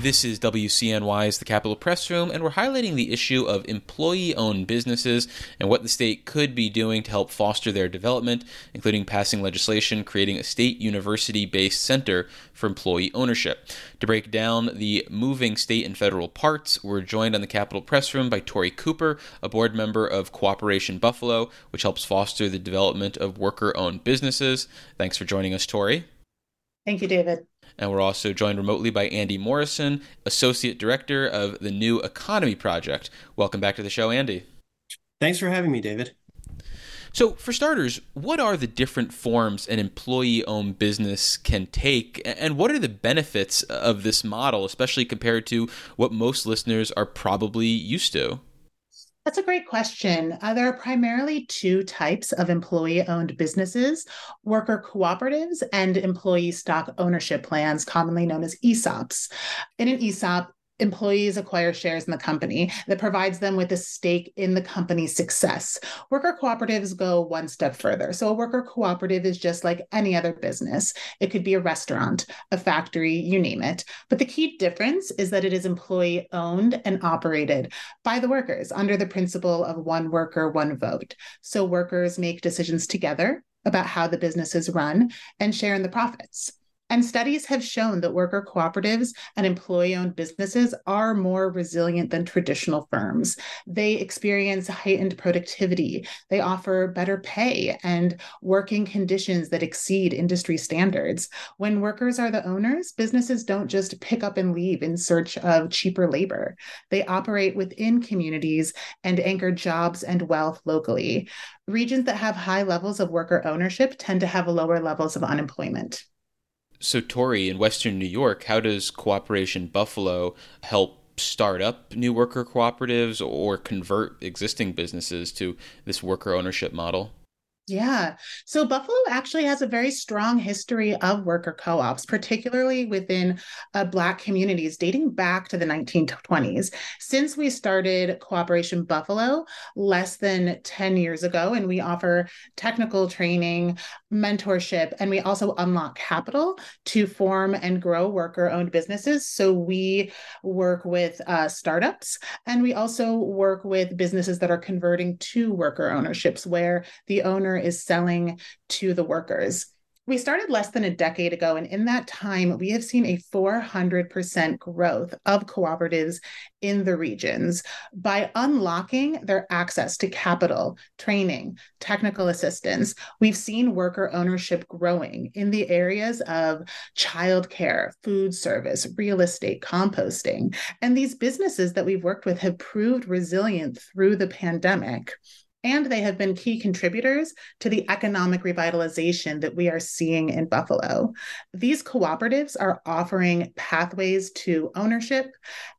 This is WCNY's The Capitol Press Room, and we're highlighting the issue of employee owned businesses and what the state could be doing to help foster their development, including passing legislation creating a state university based center for employee ownership. To break down the moving state and federal parts, we're joined on the Capitol Press Room by Tori Kuper, a board member of Cooperation Buffalo, which helps foster the development of worker owned businesses. Thanks for joining us, Tori. Thank you, David. And we're also joined remotely by Andy Morrison, Associate Director of the New Economy Project. Welcome back to the show, Andy. Thanks for having me, David. So, for starters, what are the different forms an employee owned business can take, and what are the benefits of this model, especially compared to what most listeners are probably used to? That's a great question. Uh, there are primarily two types of employee owned businesses worker cooperatives and employee stock ownership plans, commonly known as ESOPs. In an ESOP, employees acquire shares in the company that provides them with a stake in the company's success. Worker cooperatives go one step further. So, a worker cooperative is just like any other business. It could be a restaurant, a factory, you name it. But the key difference is that it is employee owned and operated by the workers under the principle of one worker, one vote. So, workers make decisions together about how the business is run and share in the profits. And studies have shown that worker cooperatives and employee owned businesses are more resilient than traditional firms. They experience heightened productivity, they offer better pay and working conditions that exceed industry standards. When workers are the owners, businesses don't just pick up and leave in search of cheaper labor. They operate within communities and anchor jobs and wealth locally. Regions that have high levels of worker ownership tend to have lower levels of unemployment. So, Tori, in Western New York, how does Cooperation Buffalo help start up new worker cooperatives or convert existing businesses to this worker ownership model? Yeah. So Buffalo actually has a very strong history of worker co ops, particularly within uh, Black communities dating back to the 1920s. Since we started Cooperation Buffalo less than 10 years ago, and we offer technical training, mentorship, and we also unlock capital to form and grow worker owned businesses. So we work with uh, startups and we also work with businesses that are converting to worker ownerships where the owner is selling to the workers. We started less than a decade ago, and in that time, we have seen a 400% growth of cooperatives in the regions by unlocking their access to capital, training, technical assistance. We've seen worker ownership growing in the areas of childcare, food service, real estate, composting. And these businesses that we've worked with have proved resilient through the pandemic and they have been key contributors to the economic revitalization that we are seeing in Buffalo. These cooperatives are offering pathways to ownership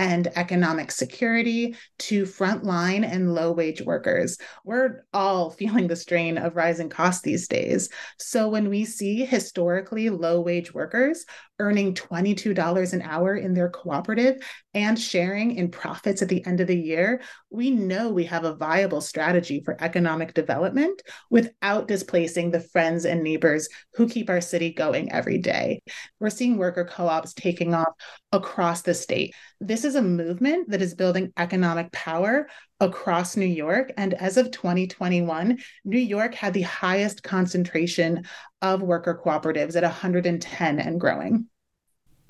and economic security to frontline and low wage workers. We're all feeling the strain of rising costs these days. So when we see historically low wage workers earning $22 an hour in their cooperative and sharing in profits at the end of the year, we know we have a viable strategy for economic development without displacing the friends and neighbors who keep our city going every day. We're seeing worker co ops taking off across the state. This is a movement that is building economic power across New York. And as of 2021, New York had the highest concentration of worker cooperatives at 110 and growing.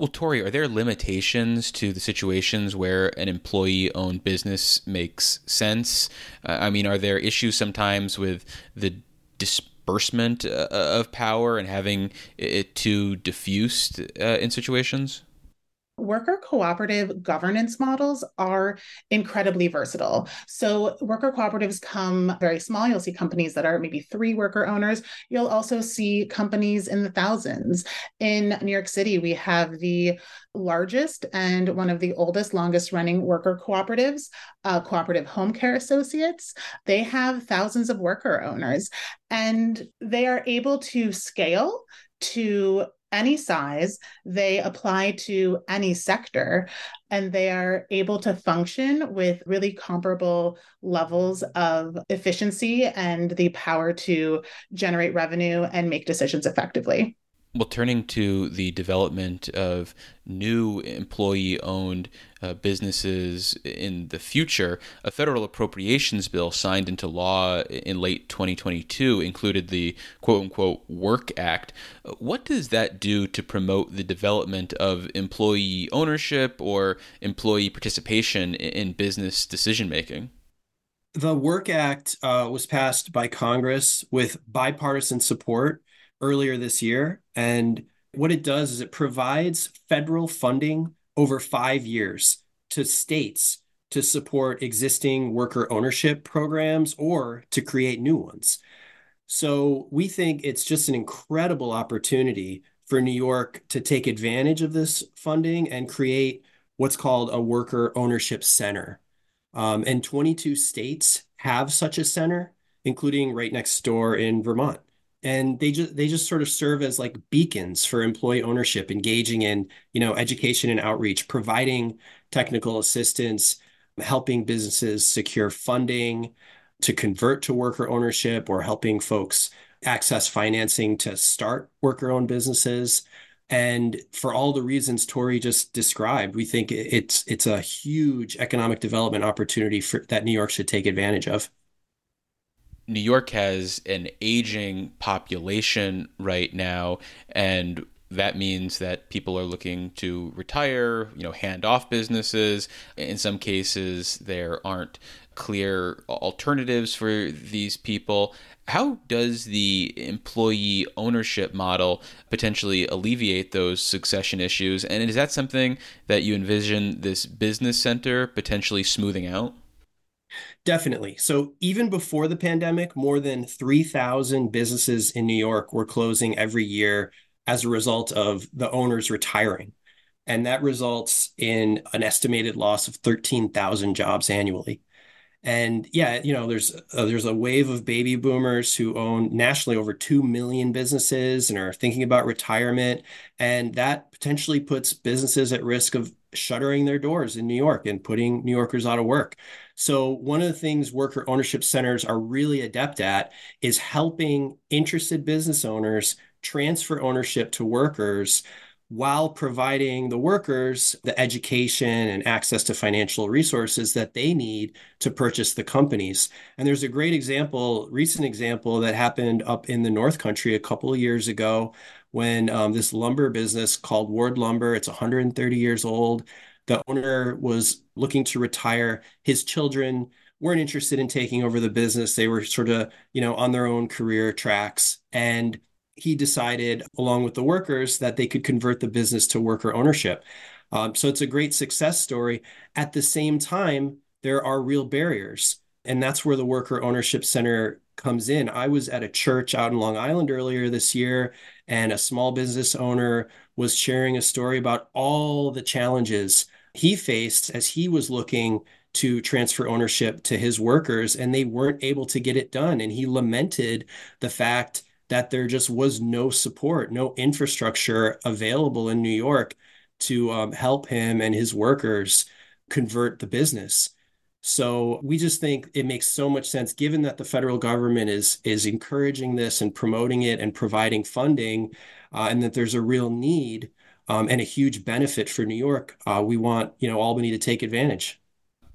Well, Tori, are there limitations to the situations where an employee owned business makes sense? Uh, I mean, are there issues sometimes with the disbursement uh, of power and having it too diffused uh, in situations? Worker cooperative governance models are incredibly versatile. So, worker cooperatives come very small. You'll see companies that are maybe three worker owners. You'll also see companies in the thousands. In New York City, we have the largest and one of the oldest, longest running worker cooperatives, uh, Cooperative Home Care Associates. They have thousands of worker owners and they are able to scale to any size, they apply to any sector, and they are able to function with really comparable levels of efficiency and the power to generate revenue and make decisions effectively. Well, turning to the development of new employee owned uh, businesses in the future, a federal appropriations bill signed into law in late 2022 included the quote unquote Work Act. What does that do to promote the development of employee ownership or employee participation in business decision making? The Work Act uh, was passed by Congress with bipartisan support earlier this year. And what it does is it provides federal funding over five years to states to support existing worker ownership programs or to create new ones. So we think it's just an incredible opportunity for New York to take advantage of this funding and create what's called a worker ownership center. Um, and 22 states have such a center, including right next door in Vermont and they just they just sort of serve as like beacons for employee ownership engaging in you know education and outreach providing technical assistance helping businesses secure funding to convert to worker ownership or helping folks access financing to start worker owned businesses and for all the reasons Tori just described, we think it's it's a huge economic development opportunity for, that New York should take advantage of. New York has an aging population right now, and that means that people are looking to retire, you know, hand off businesses. In some cases, there aren't clear alternatives for these people. How does the employee ownership model potentially alleviate those succession issues? And is that something that you envision this business center potentially smoothing out? Definitely. So even before the pandemic, more than 3,000 businesses in New York were closing every year as a result of the owners retiring. And that results in an estimated loss of 13,000 jobs annually. And yeah, you know, there's uh, there's a wave of baby boomers who own nationally over 2 million businesses and are thinking about retirement, and that potentially puts businesses at risk of shuttering their doors in New York and putting New Yorkers out of work. So, one of the things worker ownership centers are really adept at is helping interested business owners transfer ownership to workers while providing the workers the education and access to financial resources that they need to purchase the companies. And there's a great example, recent example that happened up in the North Country a couple of years ago when um, this lumber business called Ward Lumber, it's 130 years old. The owner was looking to retire. His children weren't interested in taking over the business. They were sort of, you know, on their own career tracks. And he decided, along with the workers, that they could convert the business to worker ownership. Um, so it's a great success story. At the same time, there are real barriers. And that's where the Worker Ownership Center comes in. I was at a church out in Long Island earlier this year, and a small business owner was sharing a story about all the challenges he faced as he was looking to transfer ownership to his workers, and they weren't able to get it done. And he lamented the fact that there just was no support, no infrastructure available in New York to um, help him and his workers convert the business. So we just think it makes so much sense, given that the federal government is is encouraging this and promoting it and providing funding, uh, and that there's a real need um, and a huge benefit for New York. Uh, we want you know Albany to take advantage.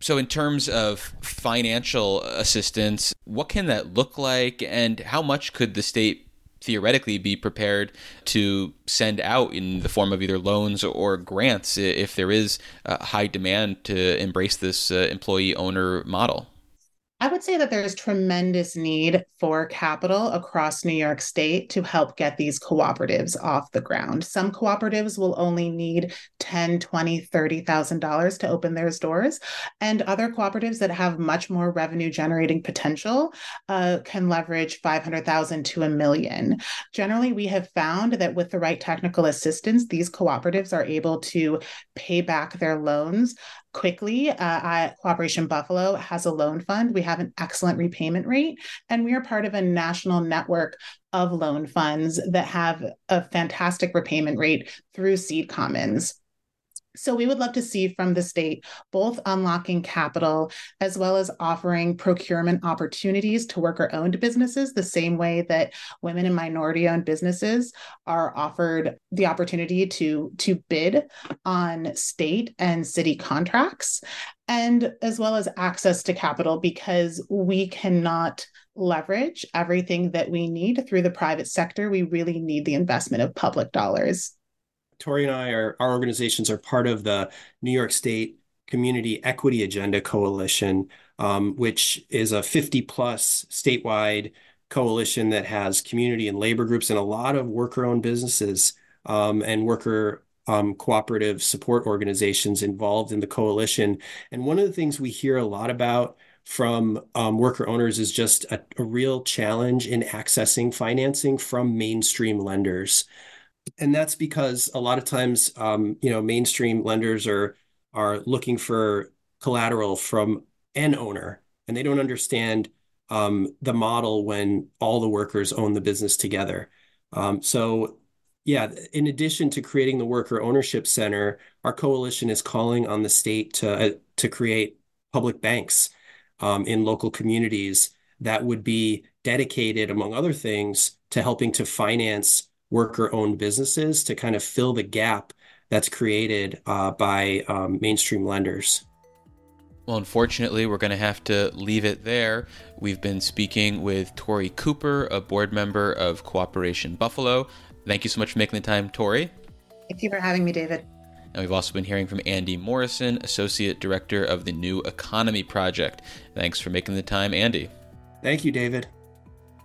So, in terms of financial assistance, what can that look like, and how much could the state theoretically be prepared to send out in the form of either loans or grants if there is high demand to embrace this uh, employee owner model? I would say that there's tremendous need for capital across New York State to help get these cooperatives off the ground. Some cooperatives will only need 10, 20, 30,000 dollars to open their doors, and other cooperatives that have much more revenue generating potential uh, can leverage 500,000 to a million. Generally, we have found that with the right technical assistance, these cooperatives are able to pay back their loans quickly. Uh, Cooperation Buffalo has a loan fund. We have an excellent repayment rate, and we are part of a national network of loan funds that have a fantastic repayment rate through Seed Commons. So we would love to see from the state both unlocking capital as well as offering procurement opportunities to worker owned businesses, the same way that women and minority owned businesses are offered the opportunity to, to bid on state and city contracts, and as well as access to capital because we cannot leverage everything that we need through the private sector. We really need the investment of public dollars. Tori and I are our organizations are part of the New York State Community Equity Agenda Coalition, um, which is a 50 plus statewide coalition that has community and labor groups and a lot of worker owned businesses um, and worker um, cooperative support organizations involved in the coalition. And one of the things we hear a lot about from um, worker owners is just a, a real challenge in accessing financing from mainstream lenders and that's because a lot of times, um, you know, mainstream lenders are are looking for collateral from an owner, and they don't understand um, the model when all the workers own the business together. Um, so, yeah, in addition to creating the worker ownership center, our coalition is calling on the state to uh, to create public banks um, in local communities that would be dedicated, among other things, to helping to finance worker owned businesses to kind of fill the gap that's created uh, by um, mainstream lenders. Well, unfortunately, we're going to have to leave it there. We've been speaking with Tori Kuper, a board member of Cooperation Buffalo. Thank you so much for making the time, Tori. Thank you for having me, David. And we've also been hearing from Andy Morrison, Associate Director of the New Economy Project. Thanks for making the time, Andy. Thank you, David.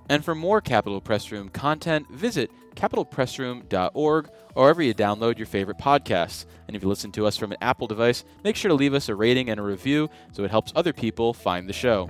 And for more Capitol Press Room content, visit capitolpressroom.org or wherever you download your favorite podcasts. And if you listen to us from an Apple device, make sure to leave us a rating and a review so it helps other people find the show.